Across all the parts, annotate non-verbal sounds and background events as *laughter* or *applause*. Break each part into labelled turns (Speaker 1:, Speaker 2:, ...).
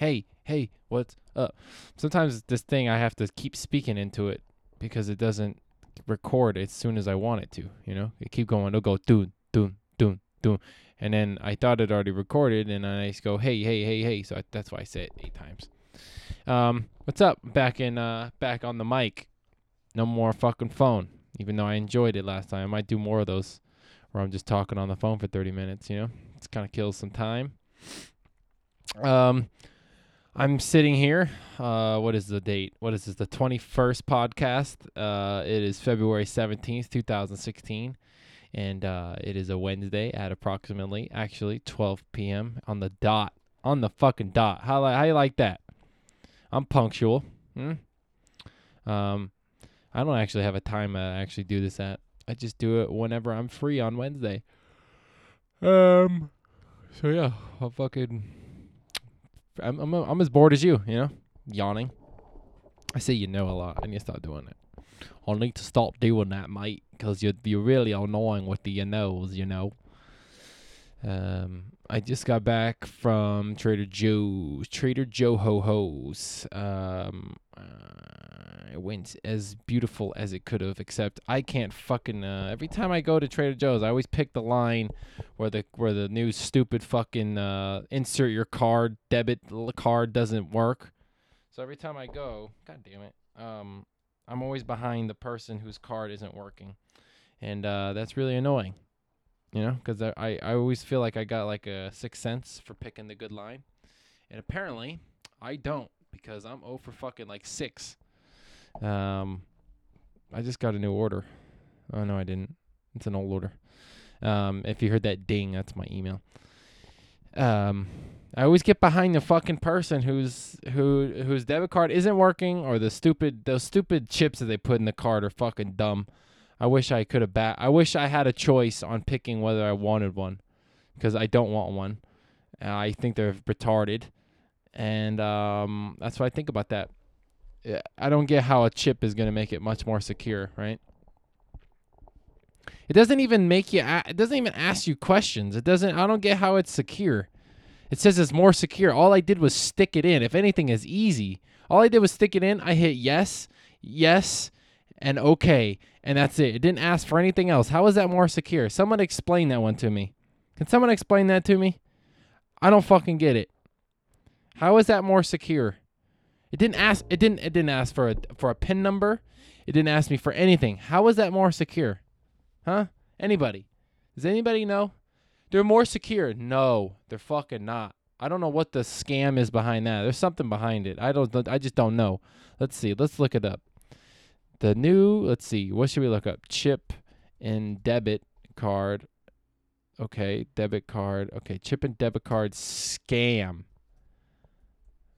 Speaker 1: hey, hey, what's up? Sometimes this thing I have to keep speaking into it because it doesn't record as soon as I want it to. You know, it keep going. It'll go doon doon doon doon, and then I thought it already recorded, and I just go hey hey hey hey. So I, that's why I say it eight times. Um, what's up? Back in uh back on the mic. No more fucking phone. Even though I enjoyed it last time, I might do more of those where I'm just talking on the phone for 30 minutes. You know, it's kind of kills some time. Um, I'm sitting here. Uh, what is the date? What is this? The 21st podcast. Uh, it is February 17th, 2016, and uh, it is a Wednesday at approximately actually 12 p.m. on the dot. On the fucking dot. How how you like that? I'm punctual. Hmm? Um, I don't actually have a time to actually do this at. I just do it whenever I'm free on Wednesday. Um. So yeah, I'll fucking. I'm I'm I'm as bored as you. You know, yawning. I say you know a lot, and you start doing it. I need to stop doing that, mate, because you're you're really annoying with the you knows. You know. Um, I just got back from Trader Joe's, Trader Joe Ho Ho's. Um, uh, it went as beautiful as it could have, except I can't fucking. Uh, every time I go to Trader Joe's, I always pick the line where the where the new stupid fucking uh, insert your card debit card doesn't work. So every time I go, god damn it, um, I'm always behind the person whose card isn't working, and uh, that's really annoying you know, because I, I I always feel like I got like a sixth sense for picking the good line, and apparently I don't because I'm oh for fucking like six. Um, I just got a new order. Oh no, I didn't. It's an old order. Um, if you heard that ding, that's my email. Um, I always get behind the fucking person whose who whose debit card isn't working or the stupid those stupid chips that they put in the card are fucking dumb. I wish I could have bat. I wish I had a choice on picking whether I wanted one, because I don't want one. I think they're retarded, and um, that's what I think about that. I don't get how a chip is gonna make it much more secure, right? It doesn't even make you. It doesn't even ask you questions. It doesn't. I don't get how it's secure. It says it's more secure. All I did was stick it in. If anything is easy, all I did was stick it in. I hit yes, yes, and okay, and that's it. It didn't ask for anything else. How is that more secure? Someone explain that one to me. Can someone explain that to me? I don't fucking get it. How is that more secure? It didn't ask. It didn't. It didn't ask for a for a pin number. It didn't ask me for anything. How is that more secure? Huh? Anybody? Does anybody know? They're more secure. No, they're fucking not. I don't know what the scam is behind that. There's something behind it. I don't. I just don't know. Let's see. Let's look it up. The new. Let's see. What should we look up? Chip and debit card. Okay, debit card. Okay, chip and debit card scam.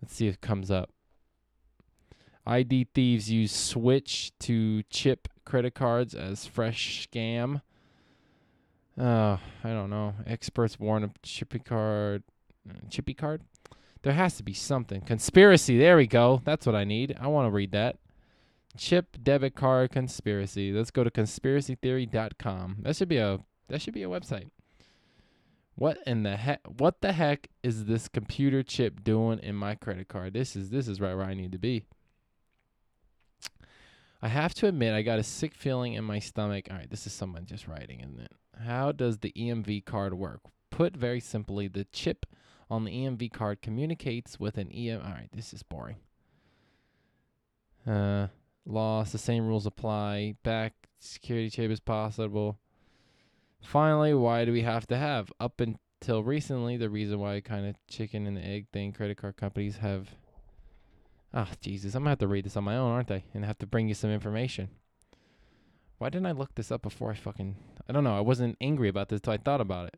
Speaker 1: Let's see if it comes up. ID thieves use switch to chip credit cards as fresh scam. Uh, I don't know. Experts warn of chippy card. uh, Chippy card? There has to be something. Conspiracy. There we go. That's what I need. I want to read that. Chip debit card conspiracy. Let's go to conspiracytheory.com. That should be a that should be a website. What in the heck? What the heck is this computer chip doing in my credit card? This is this is right where I need to be. I have to admit, I got a sick feeling in my stomach. All right, this is someone just writing, isn't it? How does the EMV card work? Put very simply, the chip on the EMV card communicates with an EM. All right, this is boring. Uh, loss. The same rules apply. Back security chip is possible. Finally, why do we have to have? Up until recently, the reason why kind of chicken and egg thing credit card companies have. Ah, Jesus, I'm gonna have to read this on my own, aren't I? And have to bring you some information. Why didn't I look this up before I fucking? I don't know. I wasn't angry about this till I thought about it.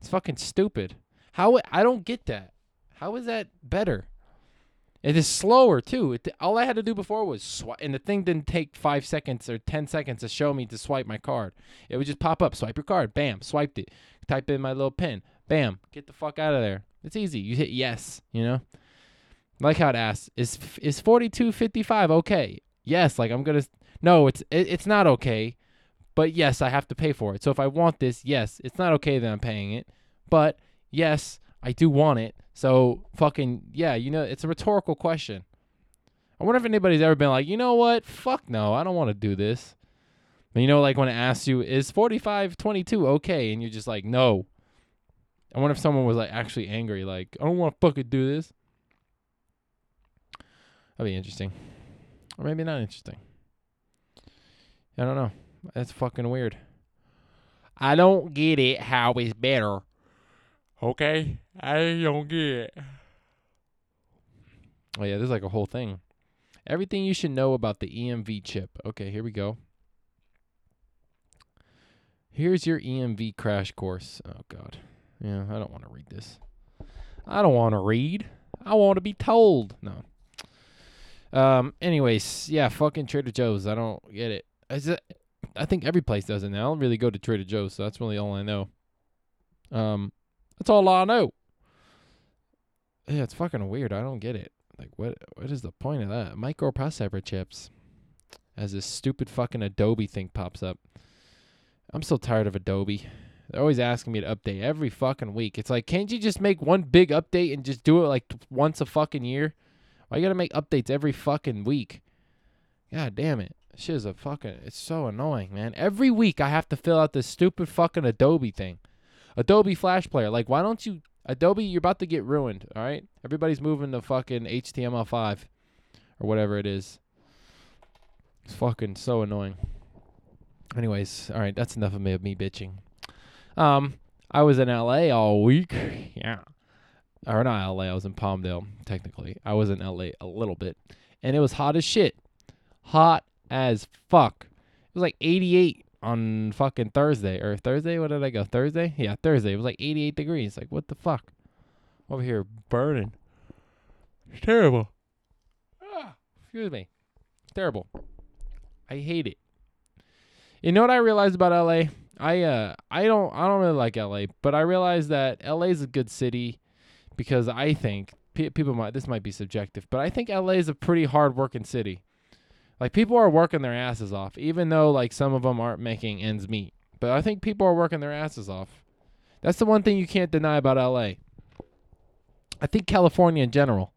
Speaker 1: It's fucking stupid. How I don't get that. How is that better? It is slower too. It, all I had to do before was swipe, and the thing didn't take five seconds or ten seconds to show me to swipe my card. It would just pop up, swipe your card, bam, swiped it. Type in my little pin, bam, get the fuck out of there. It's easy. You hit yes, you know. Like how it asks, is is forty two fifty five okay? Yes, like I'm gonna. No, it's it, it's not okay, but yes, I have to pay for it. So if I want this, yes, it's not okay that I'm paying it, but yes, I do want it. So fucking yeah, you know, it's a rhetorical question. I wonder if anybody's ever been like, you know what? Fuck no, I don't want to do this. But you know, like when it asks you, is 45 22 okay? And you're just like, no. I wonder if someone was like actually angry, like, I don't want to fucking do this. That'd be interesting. Or maybe not interesting. I don't know. That's fucking weird. I don't get it how it's better. Okay? I don't get it. Oh yeah, there's like a whole thing. Everything you should know about the EMV chip. Okay, here we go. Here's your EMV crash course. Oh god. Yeah, I don't want to read this. I don't want to read. I want to be told. No. Um. Anyways, yeah. Fucking Trader Joe's. I don't get it. It I think every place does it now. I don't really go to Trader Joe's, so that's really all I know. Um, that's all I know. Yeah, it's fucking weird. I don't get it. Like, what? What is the point of that? Microprocessor chips. As this stupid fucking Adobe thing pops up. I'm so tired of Adobe. They're always asking me to update every fucking week. It's like, can't you just make one big update and just do it like once a fucking year? Why you gotta make updates every fucking week? God damn it. Shit is a fucking. It's so annoying, man. Every week I have to fill out this stupid fucking Adobe thing. Adobe Flash Player. Like, why don't you. Adobe, you're about to get ruined, all right? Everybody's moving to fucking HTML5 or whatever it is. It's fucking so annoying. Anyways, all right, that's enough of me, of me bitching. Um, I was in LA all week. *laughs* yeah. Or not LA, I was in Palmdale, technically. I was in LA a little bit. And it was hot as shit. Hot as fuck. It was like 88 on fucking Thursday or Thursday. What did I go? Thursday? Yeah, Thursday. It was like 88 degrees. Like what the fuck? Over here burning. It's terrible. Ah, excuse me. It's terrible. I hate it. You know what I realized about LA? I uh I don't I don't really like LA, but I realized that LA is a good city because I think people might this might be subjective, but I think LA is a pretty hard working city. Like people are working their asses off, even though like some of them aren't making ends meet. But I think people are working their asses off. That's the one thing you can't deny about LA. I think California in general,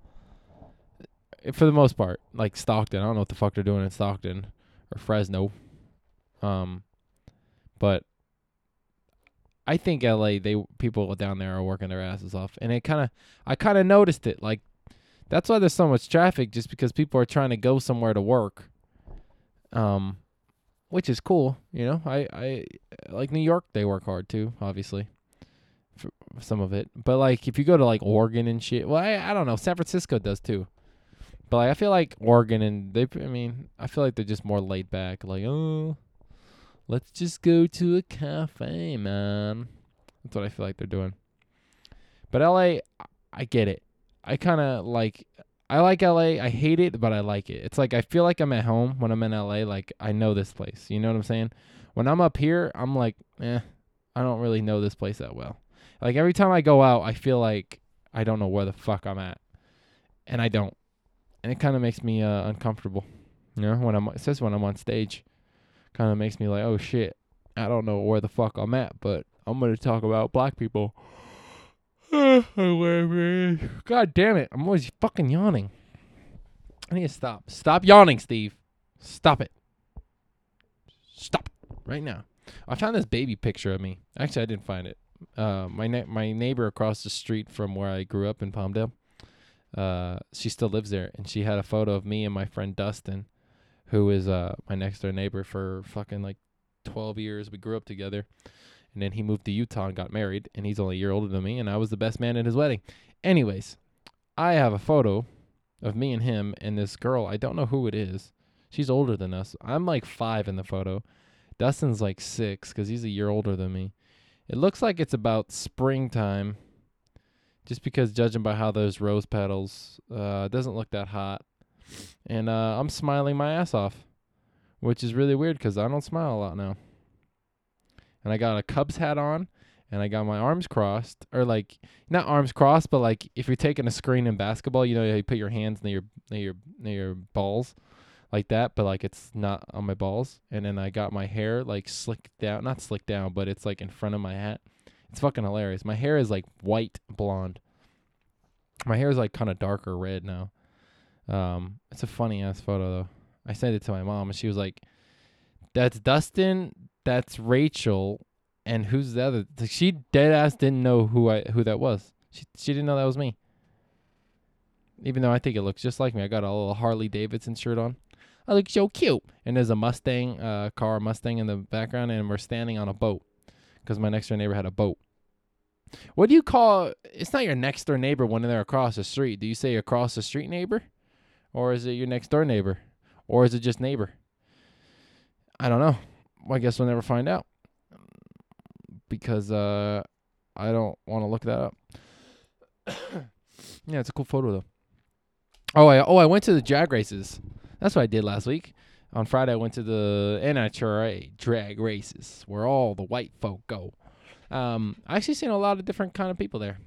Speaker 1: eh, for the most part, like Stockton. I don't know what the fuck they're doing in Stockton or Fresno. Um, but I think LA, they people down there are working their asses off, and it kind of, I kind of noticed it. Like that's why there's so much traffic, just because people are trying to go somewhere to work. Um, which is cool, you know. I I like New York. They work hard too, obviously. For some of it, but like if you go to like Oregon and shit, well, I I don't know. San Francisco does too. But like, I feel like Oregon and they, I mean, I feel like they're just more laid back. Like, oh, let's just go to a cafe, man. That's what I feel like they're doing. But LA, I get it. I kind of like I like LA. I hate it, but I like it. It's like I feel like I'm at home when I'm in LA. Like I know this place. You know what I'm saying? When I'm up here, I'm like, eh, I don't really know this place that well. Like every time I go out, I feel like I don't know where the fuck I'm at, and I don't, and it kind of makes me uh, uncomfortable. You know, when I'm especially when I'm on stage, kind of makes me like, oh shit, I don't know where the fuck I'm at, but I'm gonna talk about black people. *sighs* God damn it. I'm always fucking yawning. I need to stop. Stop yawning, Steve. Stop it. Stop right now. I found this baby picture of me. Actually, I didn't find it. Uh, my na- my neighbor across the street from where I grew up in Palmdale. Uh, she still lives there, and she had a photo of me and my friend Dustin, who is uh my next door neighbor for fucking like twelve years. We grew up together and then he moved to Utah and got married, and he's only a year older than me, and I was the best man at his wedding. Anyways, I have a photo of me and him and this girl. I don't know who it is. She's older than us. I'm like five in the photo. Dustin's like six because he's a year older than me. It looks like it's about springtime, just because judging by how those rose petals, uh, doesn't look that hot. And uh, I'm smiling my ass off, which is really weird because I don't smile a lot now and I got a Cubs hat on and I got my arms crossed or like not arms crossed, but like if you're taking a screen in basketball, you know, you put your hands near your near your near your balls like that, but like it's not on my balls. And then I got my hair like slicked down, not slicked down, but it's like in front of my hat. It's fucking hilarious. My hair is like white blonde. My hair is like kind of darker red now. Um, it's a funny ass photo though. I sent it to my mom and she was like, "That's Dustin. That's Rachel, and who's the other?" Like, she dead ass didn't know who I who that was. She she didn't know that was me. Even though I think it looks just like me, I got a little Harley Davidson shirt on. I look so cute. And there's a Mustang uh, car, Mustang in the background, and we're standing on a boat because my next door neighbor had a boat. What do you call? It's not your next door neighbor when they're across the street. Do you say across the street neighbor, or is it your next door neighbor, or is it just neighbor? I don't know. Well, I guess we'll never find out because uh, I don't want to look that up. *coughs* yeah, it's a cool photo though. Oh, I oh I went to the drag races. That's what I did last week. On Friday, I went to the NHRA drag races, where all the white folk go. Um, I actually seen a lot of different kind of people there,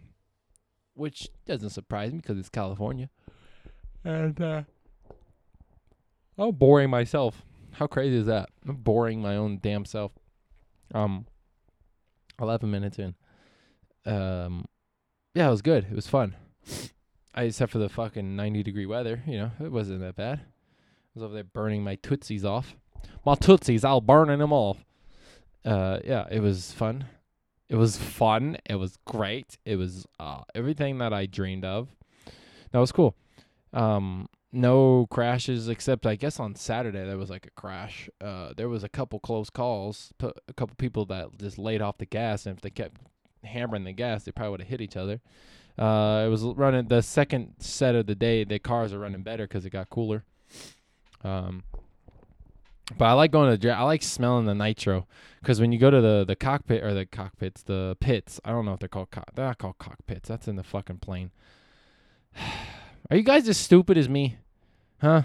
Speaker 1: which doesn't surprise me because it's California. And uh, I'm boring myself. How crazy is that? I'm boring my own damn self. Um, eleven minutes in. Um, yeah, it was good. It was fun. I except for the fucking ninety degree weather, you know, it wasn't that bad. I was over there burning my tootsies off. My tootsies, I'll burning them off. Uh, yeah, it was fun. It was fun. It was great. It was uh everything that I dreamed of. That was cool. Um, no crashes except I guess on Saturday there was like a crash. Uh, there was a couple close calls. A couple people that just laid off the gas, and if they kept hammering the gas, they probably would have hit each other. Uh, it was running the second set of the day. The cars are running better because it got cooler. Um, but I like going to I like smelling the nitro because when you go to the the cockpit or the cockpits, the pits. I don't know if they're called co- they're not called cockpits. That's in the fucking plane. *sighs* *sighs* Are you guys as stupid as me, huh?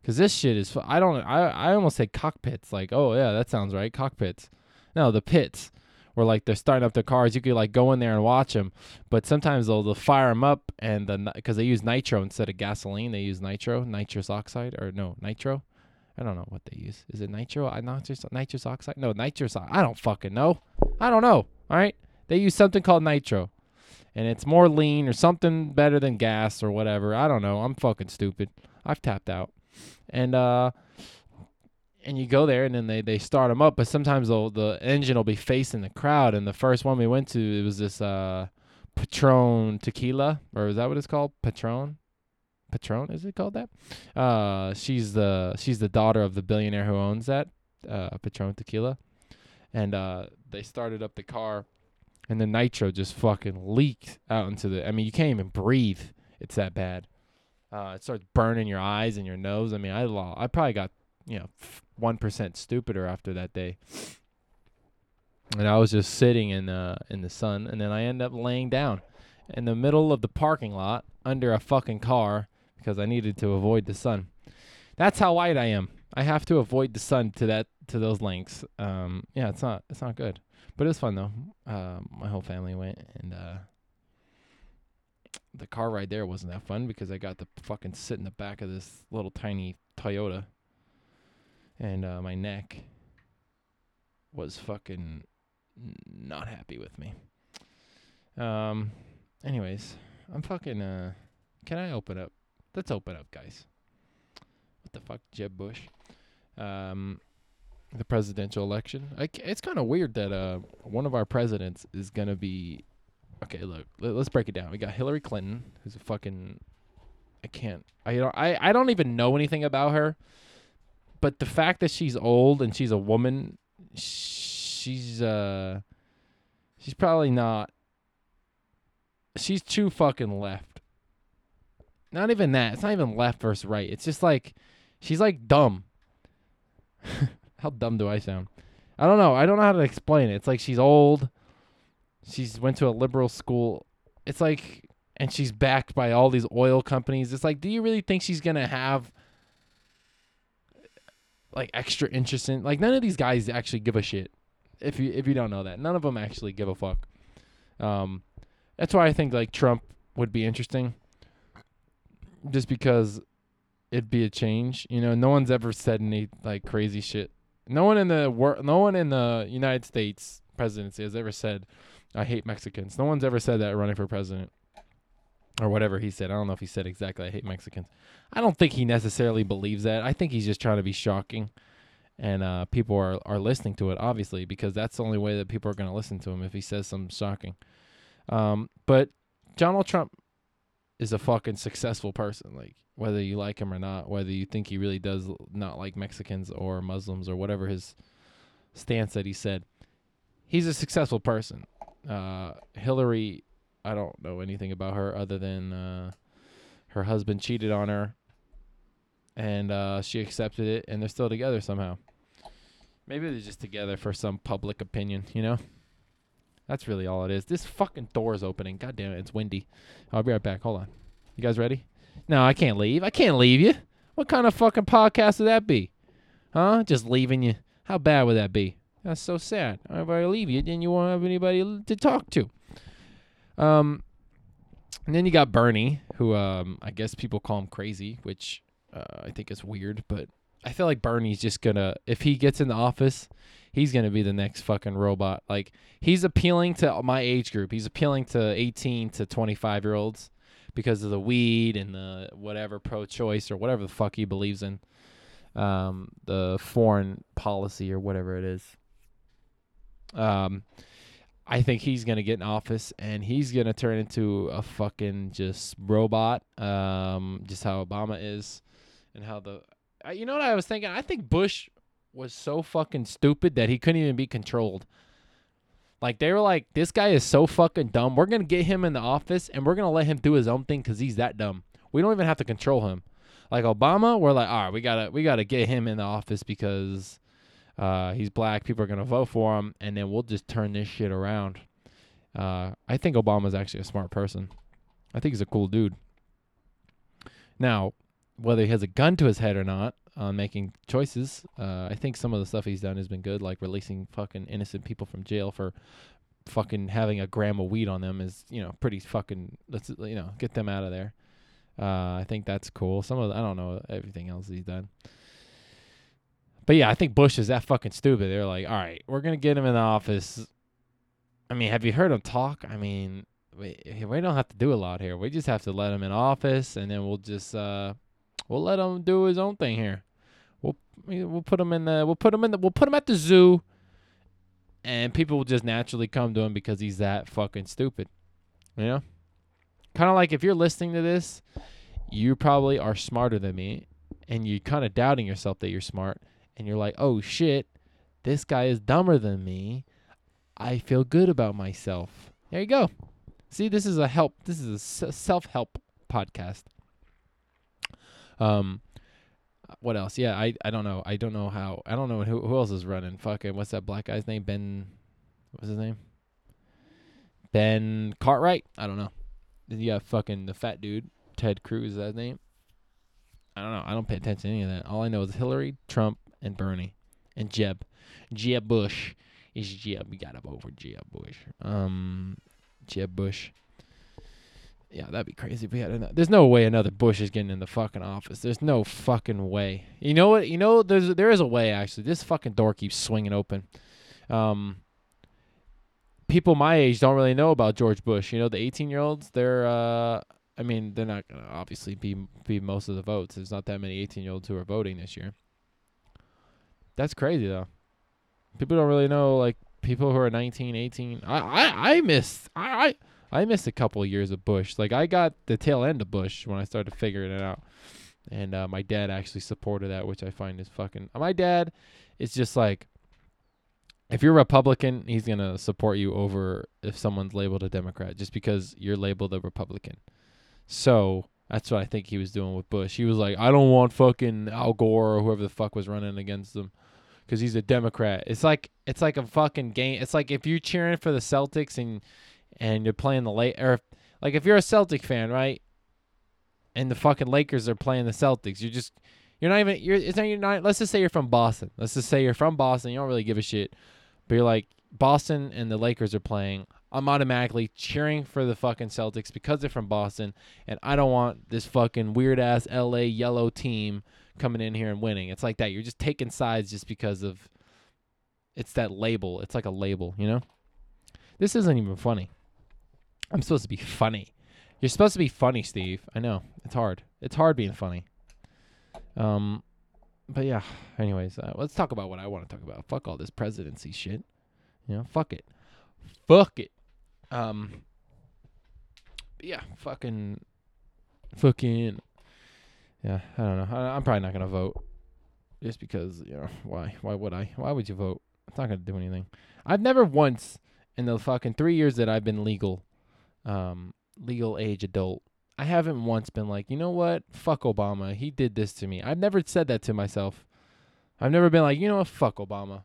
Speaker 1: Because this shit is. I don't. I I almost say cockpits. Like, oh yeah, that sounds right. Cockpits. No, the pits where like they're starting up their cars. You could like go in there and watch them, but sometimes they'll, they'll fire them up and the because they use nitro instead of gasoline, they use nitro, nitrous oxide or no nitro. I don't know what they use. Is it nitro? Uh, I not just nitrous oxide. No, nitrous. I don't fucking know. I don't know. All right, they use something called nitro, and it's more lean or something better than gas or whatever. I don't know. I'm fucking stupid. I've tapped out, and uh and you go there and then they, they start them up but sometimes they'll, the engine will be facing the crowd. And the first one we went to it was this uh patron tequila or is that what it's called? Patron? Patron is it called that? Uh she's the she's the daughter of the billionaire who owns that uh patron tequila. And uh they started up the car and the nitro just fucking leaked out into the i mean you can't even breathe it's that bad uh it starts burning your eyes and your nose i mean i lo- i probably got you know one percent stupider after that day. And I was just sitting in uh in the sun, and then I end up laying down in the middle of the parking lot under a fucking car because I needed to avoid the sun. That's how white I am. I have to avoid the sun to that to those lengths. Um, yeah, it's not it's not good, but it was fun though. Uh, my whole family went, and uh, the car ride there wasn't that fun because I got to fucking sit in the back of this little tiny Toyota and uh, my neck was fucking not happy with me. Um. Anyways, I'm fucking. Uh, can I open up? Let's open up, guys. What the fuck, Jeb Bush? Um, the presidential election. C it's kind of weird that uh one of our presidents is gonna be. Okay, look. Let, let's break it down. We got Hillary Clinton, who's a fucking. I can't. I don't. I I don't even know anything about her but the fact that she's old and she's a woman, she's uh, she's probably not. She's too fucking left. Not even that. It's not even left versus right. It's just like, she's like dumb. *laughs* How dumb do I sound? I don't know. I don't know how to explain it. It's like she's old. She's went to a liberal school. It's like, and she's backed by all these oil companies. It's like, do you really think she's gonna have? like extra interest in like none of these guys actually give a shit. If you if you don't know that, none of them actually give a fuck. Um, that's why I think like Trump would be interesting. Just because it'd be a change, you know. No one's ever said any like crazy shit. No one in the wor- no one in the United States presidency has ever said, "I hate Mexicans." No one's ever said that running for president, or whatever he said. I don't know if he said exactly, "I hate Mexicans." I don't think he necessarily believes that. I think he's just trying to be shocking, and uh, people are are listening to it obviously because that's the only way that people are going to listen to him if he says something shocking. Um, but Donald Trump is a fucking successful person. Like whether you like him or not, whether you think he really does not like Mexicans or Muslims or whatever his stance that he said, he's a successful person. Uh, Hillary, I don't know anything about her other than uh, her husband cheated on her, and uh, she accepted it, and they're still together somehow. Maybe they're just together for some public opinion, you know. That's really all it is. This fucking door is opening. God damn it, it's windy. I'll be right back. Hold on. You guys ready? No, I can't leave. I can't leave you. What kind of fucking podcast would that be? Huh? Just leaving you. How bad would that be? That's so sad. If I leave you, then you won't have anybody to talk to. Um, and then you got Bernie, who um, I guess people call him crazy, which uh, I think is weird, but I feel like Bernie's just gonna, if he gets in the office, he's gonna be the next fucking robot. Like he's appealing to my age group. He's appealing to 18 to 25 year olds because of the weed and the whatever pro-choice or whatever the fuck he believes in, um, the foreign policy or whatever it is. Um, I think he's gonna get in office and he's gonna turn into a fucking just robot. Um, just how Obama is, and how the, you know what I was thinking? I think Bush was so fucking stupid that he couldn't even be controlled. Like they were like, this guy is so fucking dumb. We're gonna get him in the office and we're gonna let him do his own thing because he's that dumb. We don't even have to control him. Like Obama, we're like, all right, we gotta we gotta get him in the office because uh, he's black. People are gonna vote for him, and then we'll just turn this shit around. Uh, I think Obama's actually a smart person. I think he's a cool dude. Now, whether he has a gun to his head or not on making choices, uh, I think some of the stuff he's done has been good, like releasing fucking innocent people from jail for fucking having a gram of weed on them is, you know, pretty fucking. Let's you know get them out of there. Uh, I think that's cool. Some of the, I don't know everything else he's done. But yeah, I think Bush is that fucking stupid. They're like, all right, we're gonna get him in the office. I mean, have you heard him talk? I mean, we we don't have to do a lot here. We just have to let him in office, and then we'll just uh, we'll let him do his own thing here. We'll we'll put him in the we'll put him in the we'll put him at the zoo, and people will just naturally come to him because he's that fucking stupid. You know, kind of like if you're listening to this, you probably are smarter than me, and you're kind of doubting yourself that you're smart, and you're like, oh shit, this guy is dumber than me. I feel good about myself. There you go. See, this is a help. This is a self help podcast. Um, what else? Yeah, I I don't know. I don't know how. I don't know who who else is running. Fucking what's that black guy's name? Ben. What's his name? Ben Cartwright. I don't know. Got fucking the fat dude, Ted Cruz. Is that name? I don't know. I don't pay attention to any of that. All I know is Hillary, Trump, and Bernie, and Jeb. Jeb Bush. Is Jeb. We got him over Jeb Bush. Um, Jeb Bush. Yeah, that'd be crazy if we had another. There's no way another Bush is getting in the fucking office. There's no fucking way. You know what? You know there's there is a way actually. This fucking door keeps swinging open. Um, people my age don't really know about George Bush. You know, the 18 year olds. They're uh, I mean, they're not gonna obviously be be most of the votes. There's not that many 18 year olds who are voting this year. That's crazy though. People don't really know like people who are 19, 18. I I I missed I. I I missed a couple of years of Bush. Like I got the tail end of Bush when I started figuring it out, and uh, my dad actually supported that, which I find is fucking. My dad is just like, if you're Republican, he's gonna support you over if someone's labeled a Democrat, just because you're labeled a Republican. So that's what I think he was doing with Bush. He was like, I don't want fucking Al Gore or whoever the fuck was running against him. Cause he's a Democrat. It's like it's like a fucking game. It's like if you're cheering for the Celtics and and you're playing the late or like if you're a Celtic fan, right? And the fucking Lakers are playing the Celtics, you're just you're not even you're it's not you're not let's just say you're from Boston. Let's just say you're from Boston, you don't really give a shit. But you're like Boston and the Lakers are playing. I'm automatically cheering for the fucking Celtics because they're from Boston and I don't want this fucking weird ass LA yellow team coming in here and winning. It's like that. You're just taking sides just because of It's that label. It's like a label, you know? This isn't even funny. I'm supposed to be funny. You're supposed to be funny, Steve. I know. It's hard. It's hard being funny. Um but yeah, anyways, uh, let's talk about what I want to talk about. Fuck all this presidency shit. You know, fuck it. Fuck it. Um yeah, fucking fucking yeah, I don't know. I, I'm probably not going to vote just because, you know, why? Why would I? Why would you vote? It's not going to do anything. I've never once in the fucking 3 years that I've been legal um legal age adult I haven't once been like, you know what? Fuck Obama. He did this to me. I've never said that to myself. I've never been like, you know what? Fuck Obama.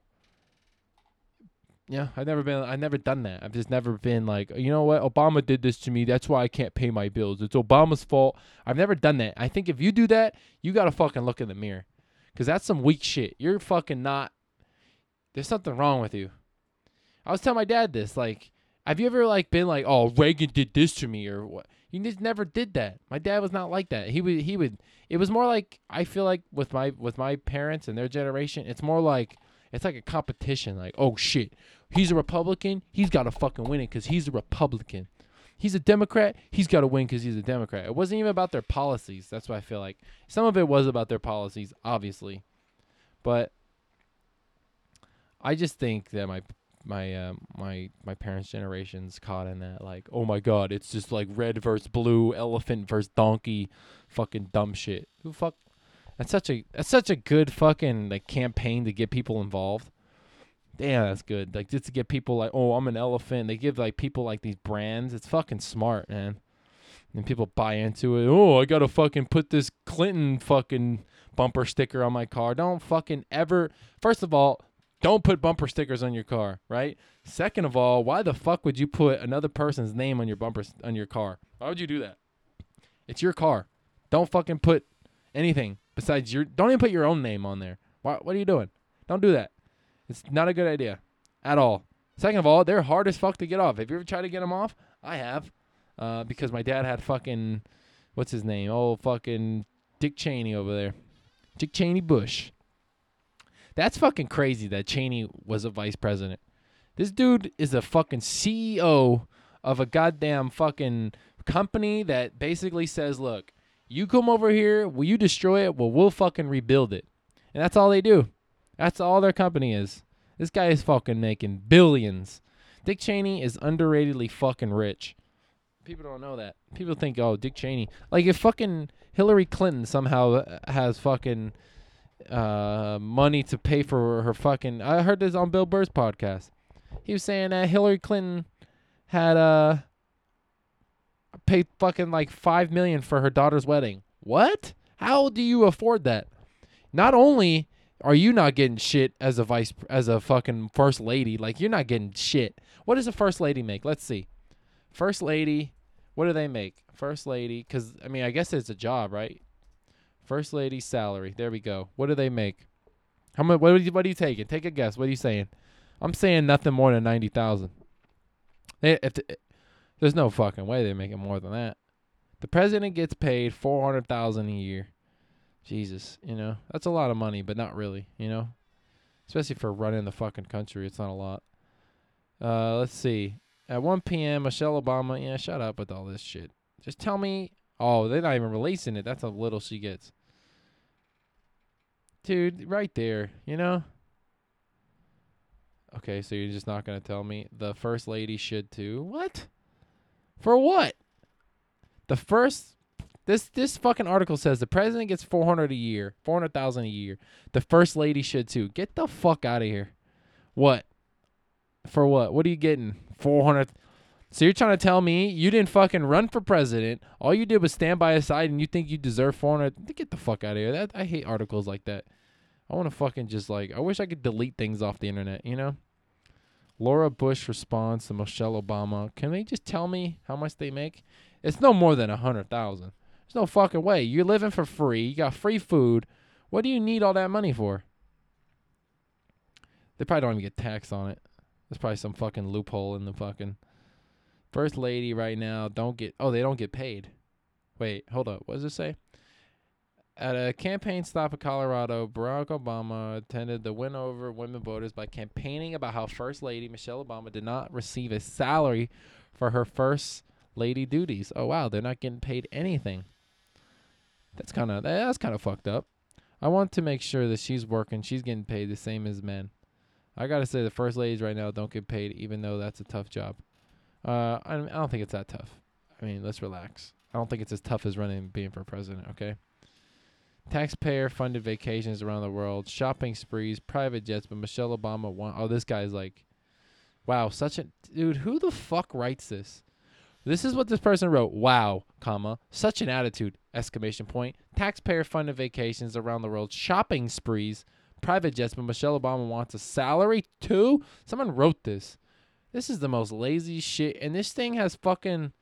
Speaker 1: Yeah, I've never been. I've never done that. I've just never been like, you know what? Obama did this to me. That's why I can't pay my bills. It's Obama's fault. I've never done that. I think if you do that, you gotta fucking look in the mirror, cause that's some weak shit. You're fucking not. There's something wrong with you. I was telling my dad this. Like, have you ever like been like, oh, Reagan did this to me or what? He just never did that. My dad was not like that. He would he would it was more like I feel like with my with my parents and their generation, it's more like it's like a competition like, "Oh shit. He's a Republican. He's got to fucking win it cuz he's a Republican." He's a Democrat. He's got to win cuz he's a Democrat. It wasn't even about their policies. That's what I feel like. Some of it was about their policies, obviously. But I just think that my my uh, my my parents' generations caught in that like, oh my god, it's just like red versus blue, elephant versus donkey, fucking dumb shit. Who fuck? That's such a that's such a good fucking like campaign to get people involved. Damn, that's good. Like just to get people like, oh, I'm an elephant. They give like people like these brands. It's fucking smart, man. And people buy into it. Oh, I gotta fucking put this Clinton fucking bumper sticker on my car. Don't fucking ever. First of all, don't put bumper stickers on your car, right? Second of all, why the fuck would you put another person's name on your bumper on your car? Why would you do that? It's your car. Don't fucking put anything besides your. Don't even put your own name on there. What What are you doing? Don't do that. It's not a good idea, at all. Second of all, they're hard as fuck to get off. Have you ever tried to get them off? I have, uh, because my dad had fucking, what's his name? Oh, fucking Dick Cheney over there, Dick Cheney Bush. That's fucking crazy that Cheney was a vice president. This dude is a fucking CEO of a goddamn fucking company that basically says, look, you come over here, will you destroy it? Well, we'll fucking rebuild it. And that's all they do. That's all their company is. This guy is fucking making billions. Dick Cheney is underratedly fucking rich. People don't know that. People think, oh, Dick Cheney. Like, if fucking Hillary Clinton somehow uh, has fucking uh, money to pay for her fucking. I heard this on Bill Burr's podcast. He was saying that Hillary Clinton had uh paid fucking like five million for her daughter's wedding. What? How do you afford that? Not only are you not getting shit as a vice as a fucking first lady, like you're not getting shit. What does a first lady make? Let's see. First lady, what do they make? First lady, because I mean, I guess it's a job, right? First lady salary. There we go. What do they make? How much? What are you, what are you taking? Take a guess. What are you saying? I'm saying nothing more than ninety thousand. If the, there's no fucking way they're making more than that. The president gets paid four hundred thousand a year. Jesus, you know that's a lot of money, but not really. You know, especially for running the fucking country, it's not a lot. Uh, let's see. At 1 p.m., Michelle Obama. Yeah, shut up with all this shit. Just tell me Oh, they're not even releasing it. That's how little she gets. Dude, right there, you know? Okay, so you're just not going to tell me the first lady should too. What? For what? The first this this fucking article says the president gets 400 a year, 400,000 a year. The first lady should too. Get the fuck out of here. What? For what? What are you getting? 400 so you're trying to tell me you didn't fucking run for president? All you did was stand by his side, and you think you deserve 400? Get the fuck out of here! That I hate articles like that. I want to fucking just like I wish I could delete things off the internet. You know. Laura Bush responds to Michelle Obama. Can they just tell me how much they make? It's no more than a hundred thousand. There's no fucking way. You're living for free. You got free food. What do you need all that money for? They probably don't even get taxed on it. There's probably some fucking loophole in the fucking First lady right now don't get oh they don't get paid. Wait, hold up. What does it say? At a campaign stop in Colorado, Barack Obama attended to win over women voters by campaigning about how First Lady Michelle Obama did not receive a salary for her first lady duties. Oh wow, they're not getting paid anything. That's kind of that's kind of fucked up. I want to make sure that she's working, she's getting paid the same as men. I gotta say, the first ladies right now don't get paid, even though that's a tough job. Uh, I, don't think it's that tough. I mean, let's relax. I don't think it's as tough as running being for president. Okay. Taxpayer funded vacations around the world, shopping sprees, private jets, but Michelle Obama won. Oh, this guy's like, wow, such a dude. Who the fuck writes this? This is what this person wrote. Wow, comma, such an attitude! Exclamation point. Taxpayer funded vacations around the world, shopping sprees, private jets, but Michelle Obama wants a salary too. Someone wrote this. This is the most lazy shit, and this thing has fucking.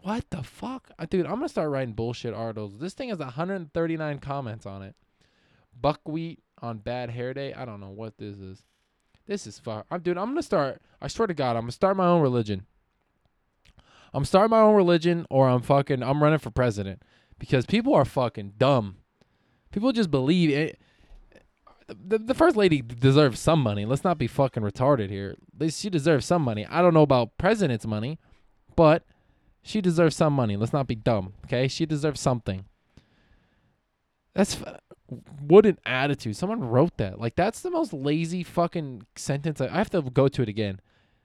Speaker 1: What the fuck, uh, dude? I'm gonna start writing bullshit articles. This thing has 139 comments on it. Buckwheat on bad hair day. I don't know what this is. This is fuck. I'm dude. I'm gonna start. I swear to God, I'm gonna start my own religion. I'm starting my own religion, or I'm fucking. I'm running for president because people are fucking dumb. People just believe it. The, the first lady deserves some money. Let's not be fucking retarded here. She deserves some money. I don't know about president's money, but she deserves some money. Let's not be dumb, okay? She deserves something. That's what an attitude. Someone wrote that. Like that's the most lazy fucking sentence. I, have to go to it again.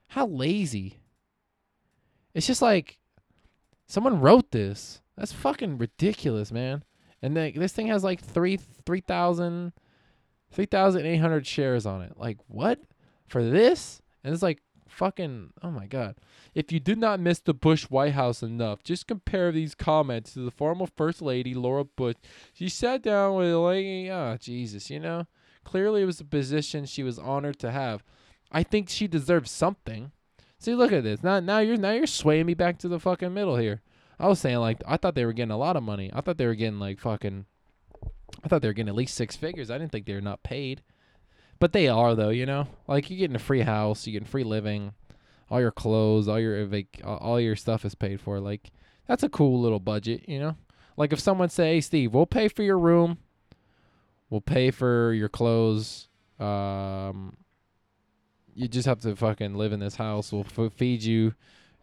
Speaker 1: How lazy. It's just like someone wrote this. That's fucking ridiculous, man. And this thing has like three three thousand, three thousand eight hundred shares on it. Like what for this? And it's like fucking oh my god. If you did not miss the Bush White House enough, just compare these comments to the former First Lady Laura Bush. She sat down with like, oh Jesus, you know. Clearly, it was a position she was honored to have. I think she deserves something. See, look at this. Now, now you're now you're swaying me back to the fucking middle here. I was saying like I thought they were getting a lot of money. I thought they were getting like fucking. I thought they were getting at least six figures. I didn't think they were not paid, but they are though. You know, like you're getting a free house, you're getting free living, all your clothes, all your all your stuff is paid for. Like that's a cool little budget. You know, like if someone say, "Hey, Steve, we'll pay for your room, we'll pay for your clothes." Um, you just have to fucking live in this house. We'll f- feed you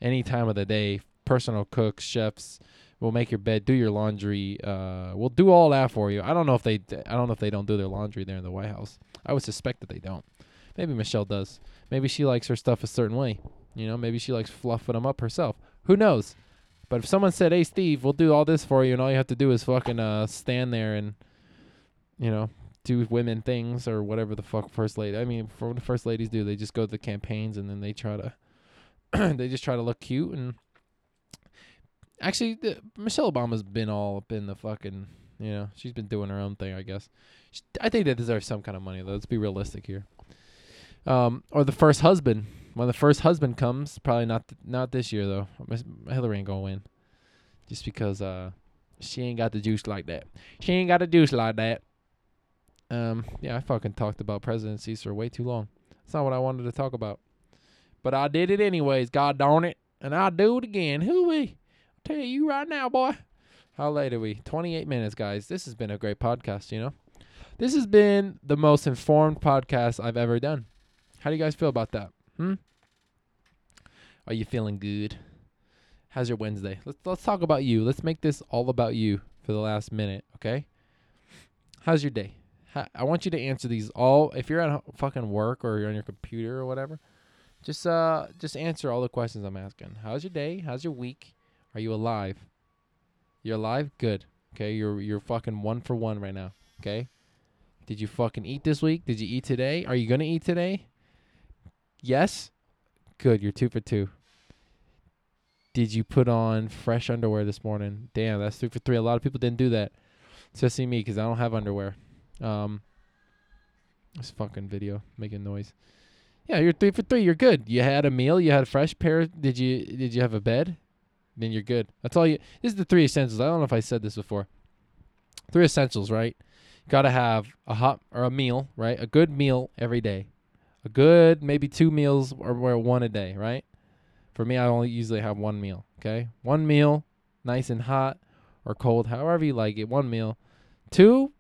Speaker 1: any time of the day personal cooks, chefs. We'll make your bed, do your laundry. Uh, we'll do all that for you. I don't know if they, I don't know if they don't do their laundry there in the White House. I would suspect that they don't. Maybe Michelle does. Maybe she likes her stuff a certain way. You know, maybe she likes fluffing them up herself. Who knows? But if someone said, "Hey, Steve, we'll do all this for you," and all you have to do is fucking uh stand there and, you know, do women things or whatever the fuck first lady. I mean, for what the first ladies do, they just go to the campaigns and then they try to, *clears throat* they just try to look cute and Actually, the, Michelle Obama's been all up in the fucking. You know, she's been doing her own thing. I guess. She, I think that deserves some kind of money. though. Let's be realistic here. Um, or the first husband. When the first husband comes, probably not th- not this year though. Hillary ain't gonna win, just because uh she ain't got the juice like that. She ain't got the juice like that. Um, yeah, I fucking talked about presidencies for way too long. That's not what I wanted to talk about, but I did it anyways. God darn it, and I'll do it again. We? Tell you right now, boy. How late are we? 28 minutes, guys. This has been a great podcast, you know? This has been the most informed podcast I've ever done. How do you guys feel about that? Hmm? Are you feeling good? How's your Wednesday? Let's let's talk about you. Let's make this all about you for the last minute, okay? How's your day? I want you to answer these all. If you're at fucking work or you're on your computer or whatever, just uh just answer all the questions I'm asking. How's your day? How's your week? Are you alive? You're alive? Good. Okay, you're you're fucking one for one right now. Okay? Did you fucking eat this week? Did you eat today? Are you gonna eat today? Yes? Good, you're two for two. Did you put on fresh underwear this morning? Damn, that's three for three. A lot of people didn't do that. Especially me, because I don't have underwear. Um this fucking video making noise. Yeah, you're three for three. You're good. You had a meal. You had a fresh pair. Did you did you have a bed? Then you're good. That's all you. This is the three essentials. I don't know if I said this before. Three essentials, right? Got to have a hot or a meal, right? A good meal every day. A good maybe two meals or, or one a day, right? For me, I only usually have one meal. Okay, one meal, nice and hot, or cold, however you like it. One meal. Two,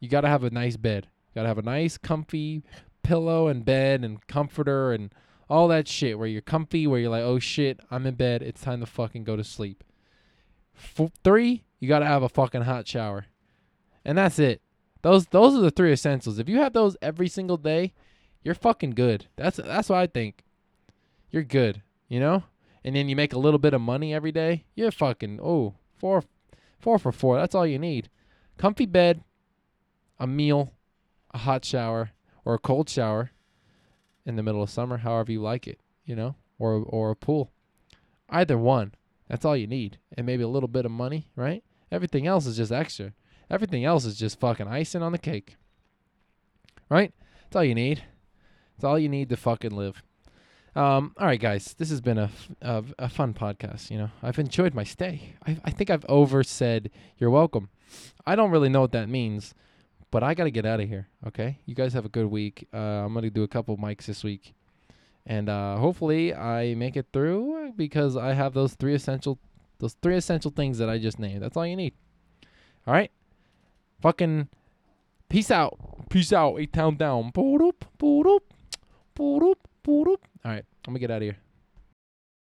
Speaker 1: you got to have a nice bed. Got to have a nice, comfy pillow and bed and comforter and all that shit where you're comfy, where you're like, oh shit, I'm in bed. It's time to fucking go to sleep. F- three, you got to have a fucking hot shower. And that's it. Those those are the three essentials. If you have those every single day, you're fucking good. That's that's what I think. You're good, you know? And then you make a little bit of money every day. You're fucking oh, four four for four. That's all you need. Comfy bed, a meal, a hot shower or a cold shower in the middle of summer, however you like it, you know, or or a pool. Either one. That's all you need. And maybe a little bit of money, right? Everything else is just extra. Everything else is just fucking icing on the cake. Right? That's all you need. That's all you need to fucking live. Um, all right, guys. This has been a, fun podcast. You know, I've enjoyed my stay. I, I think I've over said you're welcome. I don't really know what that means, but I got to get out of here. Okay. You guys have a good week. Uh, I'm going to do a couple mics this week. And uh, hopefully I make it through because I have those three essential those three essential things that I just named. That's all you need. All right. Fucking peace out. Peace out. Eight town down. All right. I'm going to get out of here.